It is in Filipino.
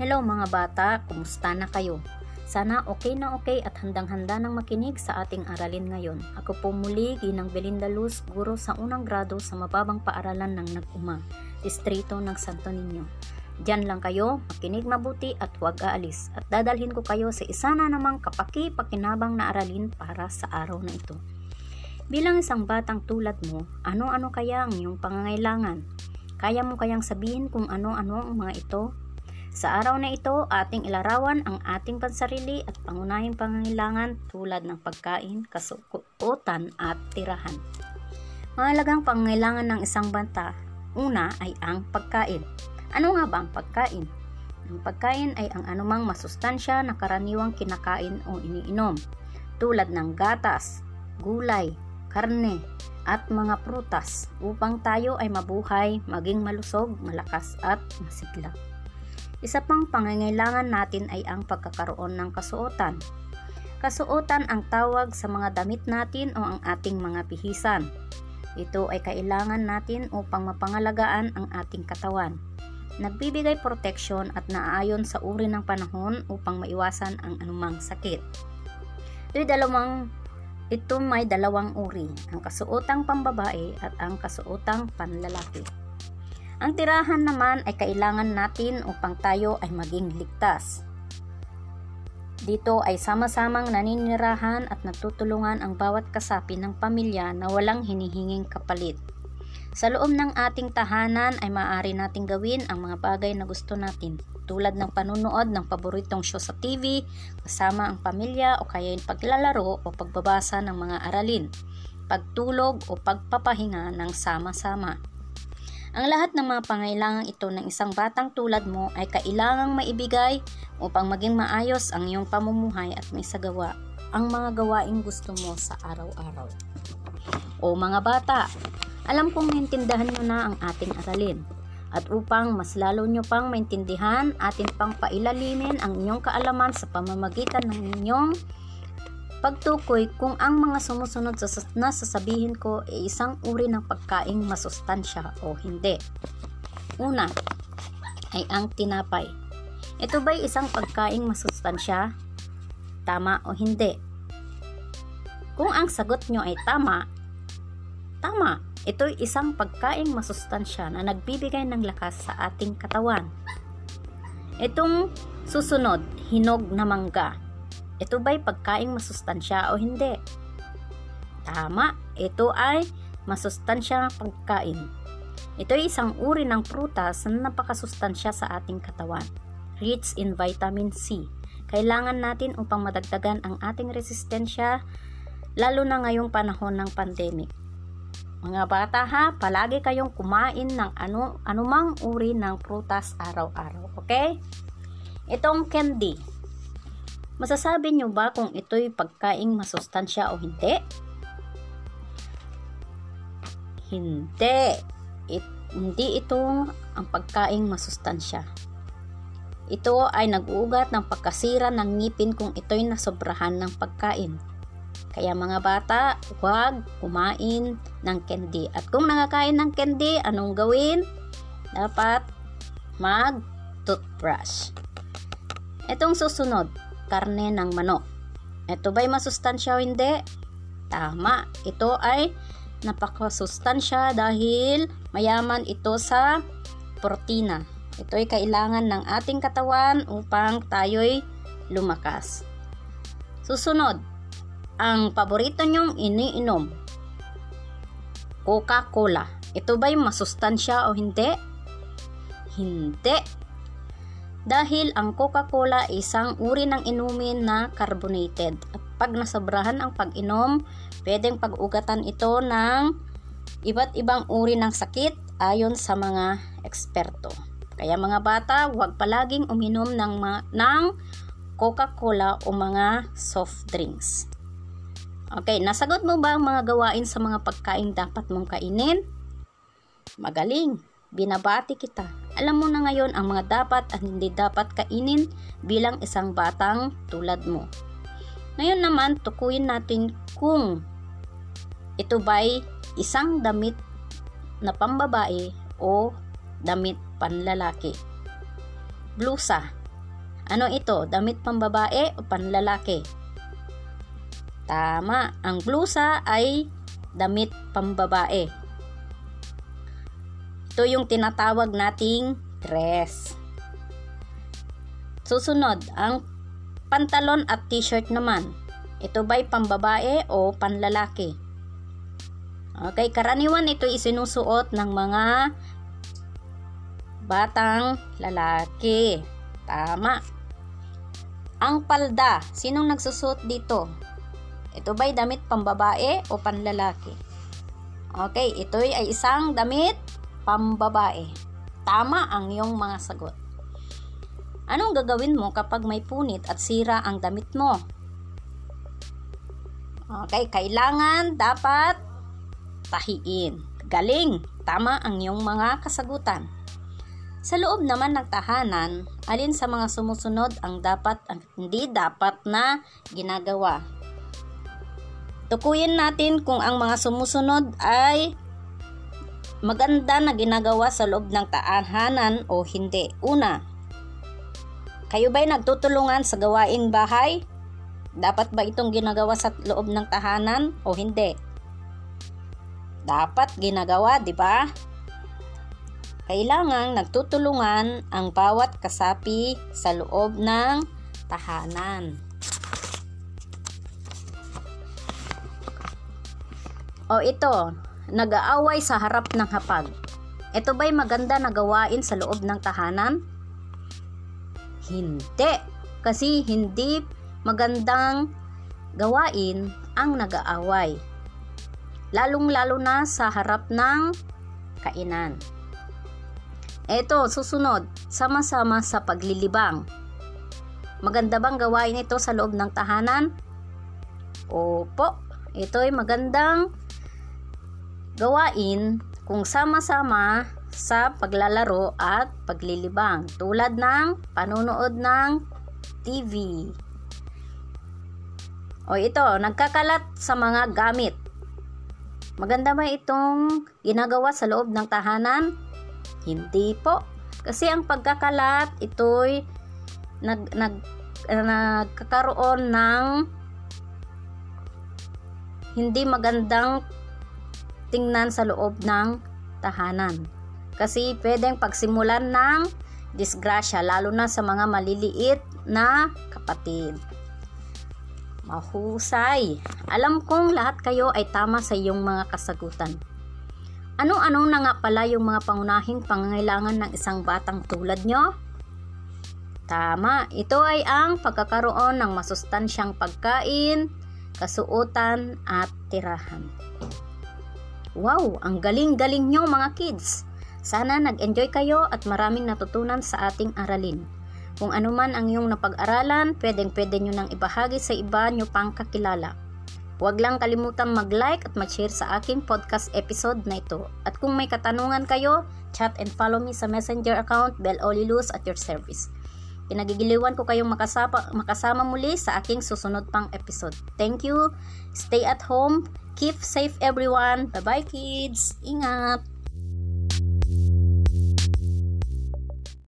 Hello mga bata, kumusta na kayo? Sana okay na okay at handang-handa ng makinig sa ating aralin ngayon. Ako po muli, Ginang Belinda Luz, guro sa unang grado sa mababang paaralan ng Nag-Uma, Distrito ng Santo Niño. Diyan lang kayo, makinig mabuti at huwag aalis at dadalhin ko kayo sa isa na namang kapaki-pakinabang na aralin para sa araw na ito. Bilang isang batang tulad mo, ano-ano kaya ang iyong pangangailangan? Kaya mo kayang sabihin kung ano-ano ang mga ito? Sa araw na ito, ating ilarawan ang ating pansarili at pangunahing pangangailangan tulad ng pagkain, kasukutan at tirahan. Mahalagang pangangailangan ng isang banta, una ay ang pagkain. Ano nga ba ang pagkain? Ang pagkain ay ang anumang masustansya na karaniwang kinakain o iniinom, tulad ng gatas, gulay, karne, at mga prutas upang tayo ay mabuhay, maging malusog, malakas at masigla. Isa pang pangangailangan natin ay ang pagkakaroon ng kasuotan. Kasuotan ang tawag sa mga damit natin o ang ating mga bihisan. Ito ay kailangan natin upang mapangalagaan ang ating katawan. Nagbibigay proteksyon at naaayon sa uri ng panahon upang maiwasan ang anumang sakit. Ito'y dalawang ito may dalawang uri, ang kasuotang pambabae at ang kasuotang panlalaki. Ang tirahan naman ay kailangan natin upang tayo ay maging ligtas. Dito ay sama-samang naninirahan at nagtutulungan ang bawat kasapi ng pamilya na walang hinihinging kapalit. Sa loob ng ating tahanan ay maaari nating gawin ang mga bagay na gusto natin, tulad ng panunood ng paboritong show sa TV, kasama ang pamilya o kaya yung paglalaro o pagbabasa ng mga aralin, pagtulog o pagpapahinga ng sama-sama. Ang lahat ng mga pangailangan ito ng isang batang tulad mo ay kailangang maibigay upang maging maayos ang iyong pamumuhay at may sagawa ang mga gawaing gusto mo sa araw-araw. O mga bata, alam kong naintindahan nyo na ang ating aralin. At upang mas lalo nyo pang maintindihan, atin pang pailalimin ang inyong kaalaman sa pamamagitan ng inyong pagtukoy kung ang mga sumusunod sa nasasabihin ko ay isang uri ng pagkaing masustansya o hindi. Una, ay ang tinapay. Ito ba'y isang pagkaing masustansya? Tama o hindi? Kung ang sagot nyo ay tama, tama, ito'y isang pagkaing masustansya na nagbibigay ng lakas sa ating katawan. Itong susunod, hinog na mangga ito ba'y pagkaing masustansya o hindi? Tama, ito ay masustansya pagkain. Ito ay isang uri ng prutas na napakasustansya sa ating katawan. Rich in vitamin C. Kailangan natin upang madagdagan ang ating resistensya lalo na ngayong panahon ng pandemic. Mga bata ha, palagi kayong kumain ng ano, anumang uri ng prutas araw-araw. Okay? Itong candy. Masasabi nyo ba kung ito'y pagkaing masustansya o hindi? Hindi. It, hindi ito ang pagkaing masustansya. Ito ay nag-uugat ng pagkasira ng ngipin kung ito'y nasobrahan ng pagkain. Kaya mga bata, huwag kumain ng candy. At kung nakakain ng candy, anong gawin? Dapat mag-toothbrush. Itong susunod, karne ng manok. Ito ba'y masustansya o hindi? Tama, ito ay napakasustansya dahil mayaman ito sa protina. Ito ay kailangan ng ating katawan upang tayo'y lumakas. Susunod, ang paborito nyong iniinom, Coca-Cola. Ito ba'y masustansya o hindi? Hindi dahil ang Coca-Cola ay isang uri ng inumin na carbonated at pag nasobrahan ang pag-inom, pwedeng pag-ugatan ito ng iba't ibang uri ng sakit ayon sa mga eksperto. Kaya mga bata, huwag palaging uminom ng, ng Coca-Cola o mga soft drinks. Okay, nasagot mo ba ang mga gawain sa mga pagkain dapat mong kainin? Magaling! Binabati kita. Alam mo na ngayon ang mga dapat at hindi dapat kainin bilang isang batang tulad mo. Ngayon naman, tukuyin natin kung ito ba'y isang damit na pambabae o damit panlalaki. Blusa. Ano ito? Damit pambabae o panlalaki? Tama. Ang blusa ay damit pambabae. Ito yung tinatawag nating dress. Susunod, ang pantalon at t-shirt naman. Ito ba'y pambabae o panlalaki? Okay, karaniwan ito isinusuot ng mga batang lalaki. Tama. Ang palda, sinong nagsusuot dito? Ito ba'y damit pambabae o panlalaki? Okay, ito ay isang damit pambabae. Tama ang iyong mga sagot. Anong gagawin mo kapag may punit at sira ang damit mo? Okay, kailangan dapat tahiin. Galing! Tama ang iyong mga kasagutan. Sa loob naman ng tahanan, alin sa mga sumusunod ang dapat ang hindi dapat na ginagawa? Tukuyin natin kung ang mga sumusunod ay maganda na ginagawa sa loob ng tahanan o hindi. Una, kayo ba'y nagtutulungan sa gawaing bahay? Dapat ba itong ginagawa sa loob ng tahanan o hindi? dapat ginagawa, di ba? Kailangang nagtutulungan ang bawat kasapi sa loob ng tahanan. O ito, nag-aaway sa harap ng hapag. Ito ba'y maganda na gawain sa loob ng tahanan? Hindi. Kasi hindi magandang gawain ang nag-aaway lalong-lalo na sa harap ng kainan. Ito, susunod, sama-sama sa paglilibang. Maganda bang gawain ito sa loob ng tahanan? Opo, ito ay magandang gawain kung sama-sama sa paglalaro at paglilibang tulad ng panonood ng TV. O ito, nagkakalat sa mga gamit Maganda ba itong ginagawa sa loob ng tahanan? Hindi po. Kasi ang pagkakalat, ito'y nag, nag, uh, nagkakaroon ng hindi magandang tingnan sa loob ng tahanan. Kasi pwedeng pagsimulan ng disgrasya, lalo na sa mga maliliit na kapatid. Mahusay. Alam kong lahat kayo ay tama sa iyong mga kasagutan. Ano-ano na nga pala yung mga pangunahing pangangailangan ng isang batang tulad nyo? Tama, ito ay ang pagkakaroon ng masustansyang pagkain, kasuotan at tirahan. Wow, ang galing-galing nyo mga kids! Sana nag-enjoy kayo at maraming natutunan sa ating aralin. Kung ano man ang iyong napag-aralan, pwedeng-pwede nyo nang ibahagi sa iba nyo pang kakilala. Huwag lang kalimutang mag-like at mag-share sa aking podcast episode na ito. At kung may katanungan kayo, chat and follow me sa messenger account Bell Olilus at your service. Pinagigiliwan ko kayong makasama, makasama muli sa aking susunod pang episode. Thank you. Stay at home. Keep safe everyone. Bye-bye kids. Ingat.